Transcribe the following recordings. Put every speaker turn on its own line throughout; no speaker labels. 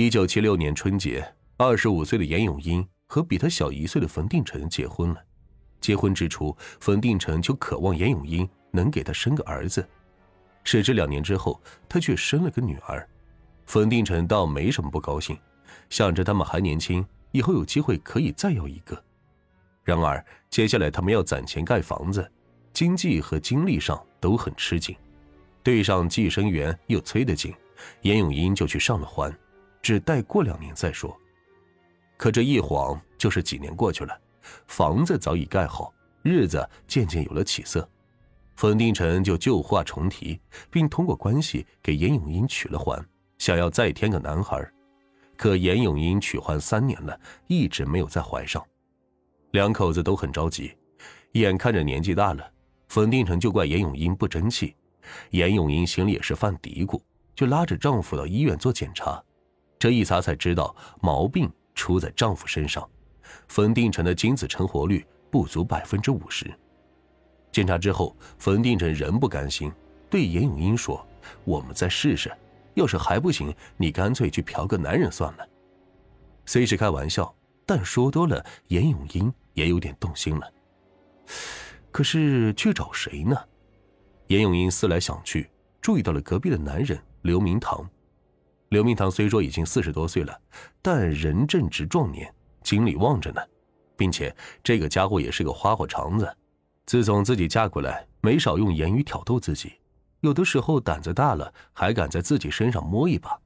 一九七六年春节，二十五岁的严永英和比他小一岁的冯定成结婚了。结婚之初，冯定成就渴望严永英能给他生个儿子。谁知两年之后，他却生了个女儿。冯定成倒没什么不高兴，想着他们还年轻，以后有机会可以再要一个。然而，接下来他们要攒钱盖房子，经济和精力上都很吃紧。对上计生员又催得紧，严永英就去上了环。只待过两年再说，可这一晃就是几年过去了，房子早已盖好，日子渐渐有了起色。冯定成就旧话重提，并通过关系给严永英娶了环，想要再添个男孩。可严永英娶环三年了，一直没有再怀上，两口子都很着急。眼看着年纪大了，冯定成就怪严永英不争气，严永英心里也是犯嘀咕，就拉着丈夫到医院做检查。这一查才知道毛病出在丈夫身上，冯定成的精子成活率不足百分之五十。检查之后，冯定成仍不甘心，对严永英说：“我们再试试，要是还不行，你干脆去嫖个男人算了。”虽是开玩笑，但说多了，严永英也有点动心了。可是去找谁呢？严永英思来想去，注意到了隔壁的男人刘明堂。刘明堂虽说已经四十多岁了，但人正值壮年，精力旺着呢，并且这个家伙也是个花花肠子。自从自己嫁过来，没少用言语挑逗自己，有的时候胆子大了，还敢在自己身上摸一把。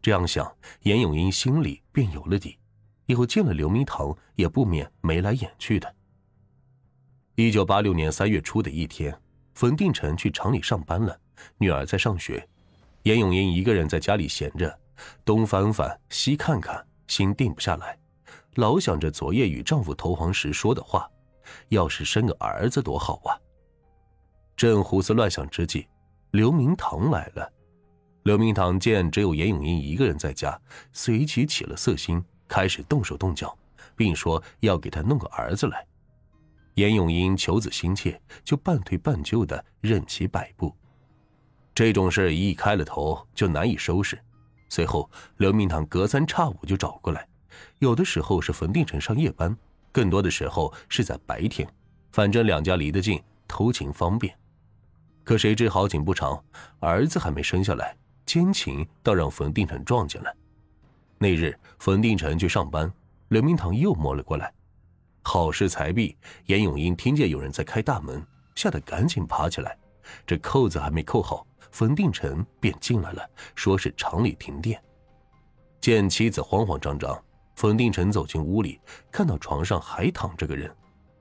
这样想，严永英心里便有了底，以后见了刘明堂也不免眉来眼去的。一九八六年三月初的一天，冯定成去厂里上班了，女儿在上学。严永英一个人在家里闲着，东翻翻西看看，心定不下来，老想着昨夜与丈夫投黄时说的话：“要是生个儿子多好啊！”正胡思乱想之际，刘明堂来了。刘明堂见只有严永英一个人在家，随即起了色心，开始动手动脚，并说要给他弄个儿子来。严永英求子心切，就半推半就的任其摆布。这种事一开了头就难以收拾。随后，刘明堂隔三差五就找过来，有的时候是冯定成上夜班，更多的时候是在白天。反正两家离得近，偷情方便。可谁知好景不长，儿子还没生下来，奸情倒让冯定成撞见了。那日，冯定成去上班，刘明堂又摸了过来。好事才毕，严永英听见有人在开大门，吓得赶紧爬起来，这扣子还没扣好。冯定成便进来了，说是厂里停电。见妻子慌慌张张，冯定成走进屋里，看到床上还躺着个人，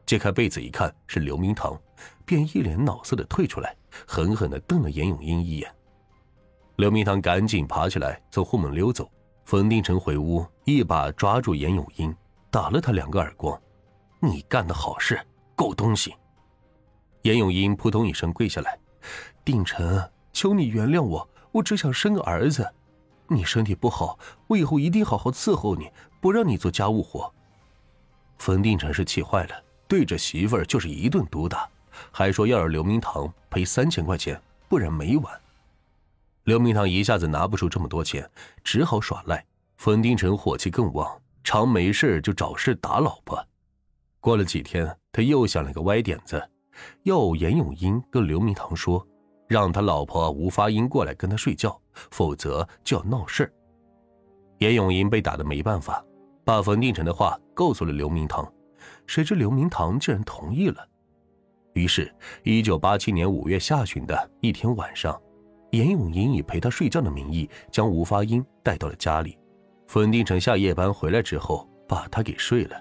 揭开被子一看是刘明堂，便一脸恼色的退出来，狠狠的瞪了严永英一眼。刘明堂赶紧爬起来从后门溜走，冯定成回屋一把抓住严永英，打了他两个耳光：“你干的好事，狗东西！”严永英扑通一声跪下来：“定成。”求你原谅我，我只想生个儿子。你身体不好，我以后一定好好伺候你，不让你做家务活。冯定成是气坏了，对着媳妇儿就是一顿毒打，还说要让刘明堂赔三千块钱，不然没完。刘明堂一下子拿不出这么多钱，只好耍赖。冯定成火气更旺，常没事就找事打老婆。过了几天，他又想了个歪点子，要严永英跟刘明堂说。让他老婆吴发英过来跟他睡觉，否则就要闹事严永英被打的没办法，把冯定成的话告诉了刘明堂，谁知刘明堂竟然同意了。于是，一九八七年五月下旬的一天晚上，严永英以陪他睡觉的名义将吴发英带到了家里。冯定成下夜班回来之后，把他给睡了。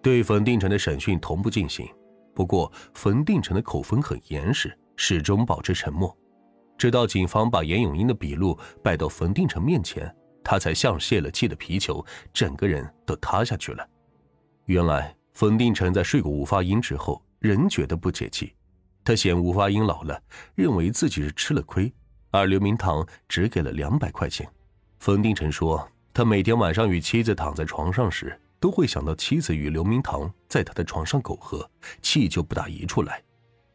对冯定成的审讯同步进行，不过冯定成的口风很严实。始终保持沉默，直到警方把严永英的笔录摆到冯定成面前，他才像泄了气的皮球，整个人都塌下去了。原来冯定成在睡过吴发英之后，仍觉得不解气。他嫌吴发英老了，认为自己是吃了亏，而刘明堂只给了两百块钱。冯定成说，他每天晚上与妻子躺在床上时，都会想到妻子与刘明堂在他的床上苟合，气就不打一处来。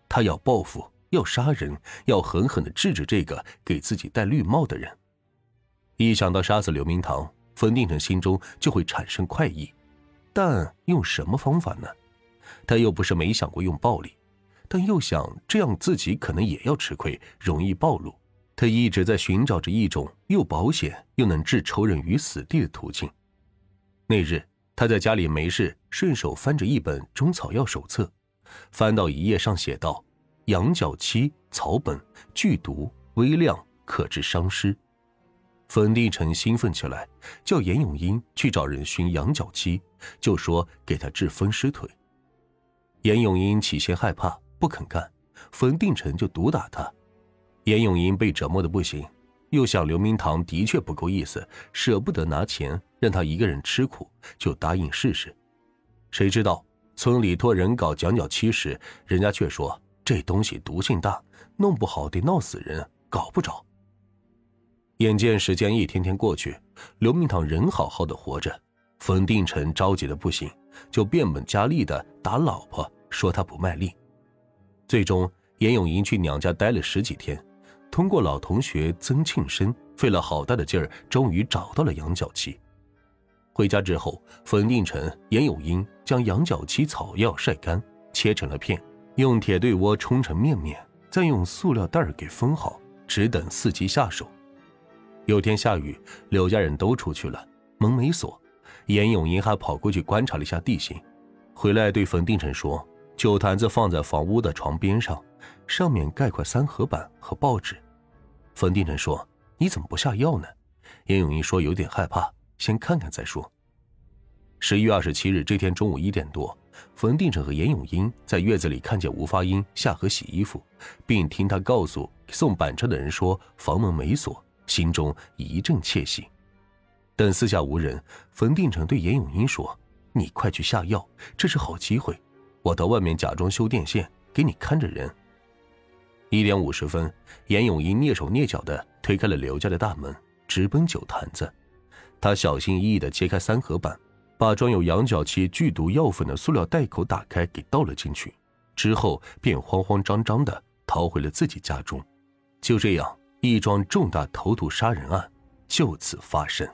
他要报复。要杀人，要狠狠的治治这个给自己戴绿帽的人。一想到杀死刘明堂，冯定成心中就会产生快意，但用什么方法呢？他又不是没想过用暴力，但又想这样自己可能也要吃亏，容易暴露。他一直在寻找着一种又保险又能置仇人于死地的途径。那日他在家里没事，顺手翻着一本中草药手册，翻到一页上写道：“羊角漆草本，剧毒，微量，可治伤湿。”冯定成兴奋起来，叫严永英去找人寻羊角漆，就说给他治风湿腿。严永英起先害怕，不肯干，冯定成就毒打他。严永英被折磨的不行，又想刘明堂的确不够意思，舍不得拿钱让他一个人吃苦，就答应试试。谁知道村里托人搞羊角漆时，人家却说这东西毒性大，弄不好得闹死人，搞不着。眼见时间一天天过去，刘明堂人好好的活着，冯定成着急的不行。就变本加厉的打老婆，说他不卖力。最终，严永英去娘家待了十几天，通过老同学曾庆生，费了好大的劲儿，终于找到了羊角漆。回家之后，冯定成、严永英将羊角漆草药晒干，切成了片，用铁对窝冲成面面，再用塑料袋给封好，只等伺机下手。有天下雨，刘家人都出去了，门没锁。严永银还跑过去观察了一下地形，回来对冯定成说：“酒坛子放在房屋的床边上，上面盖块三合板和报纸。”冯定成说：“你怎么不下药呢？”严永英说：“有点害怕，先看看再说。”十一月二十七日这天中午一点多，冯定成和严永英在院子里看见吴发英下河洗衣服，并听他告诉送板车的人说房门没锁，心中一阵窃喜。等四下无人，冯定成对严永英说：“你快去下药，这是好机会。我到外面假装修电线，给你看着人。”一点五十分，严永英蹑手蹑脚的推开了刘家的大门，直奔酒坛子。他小心翼翼的揭开三合板，把装有羊角切剧毒药粉的塑料袋口打开，给倒了进去。之后便慌慌张张的逃回了自己家中。就这样，一桩重大投毒杀人案就此发生。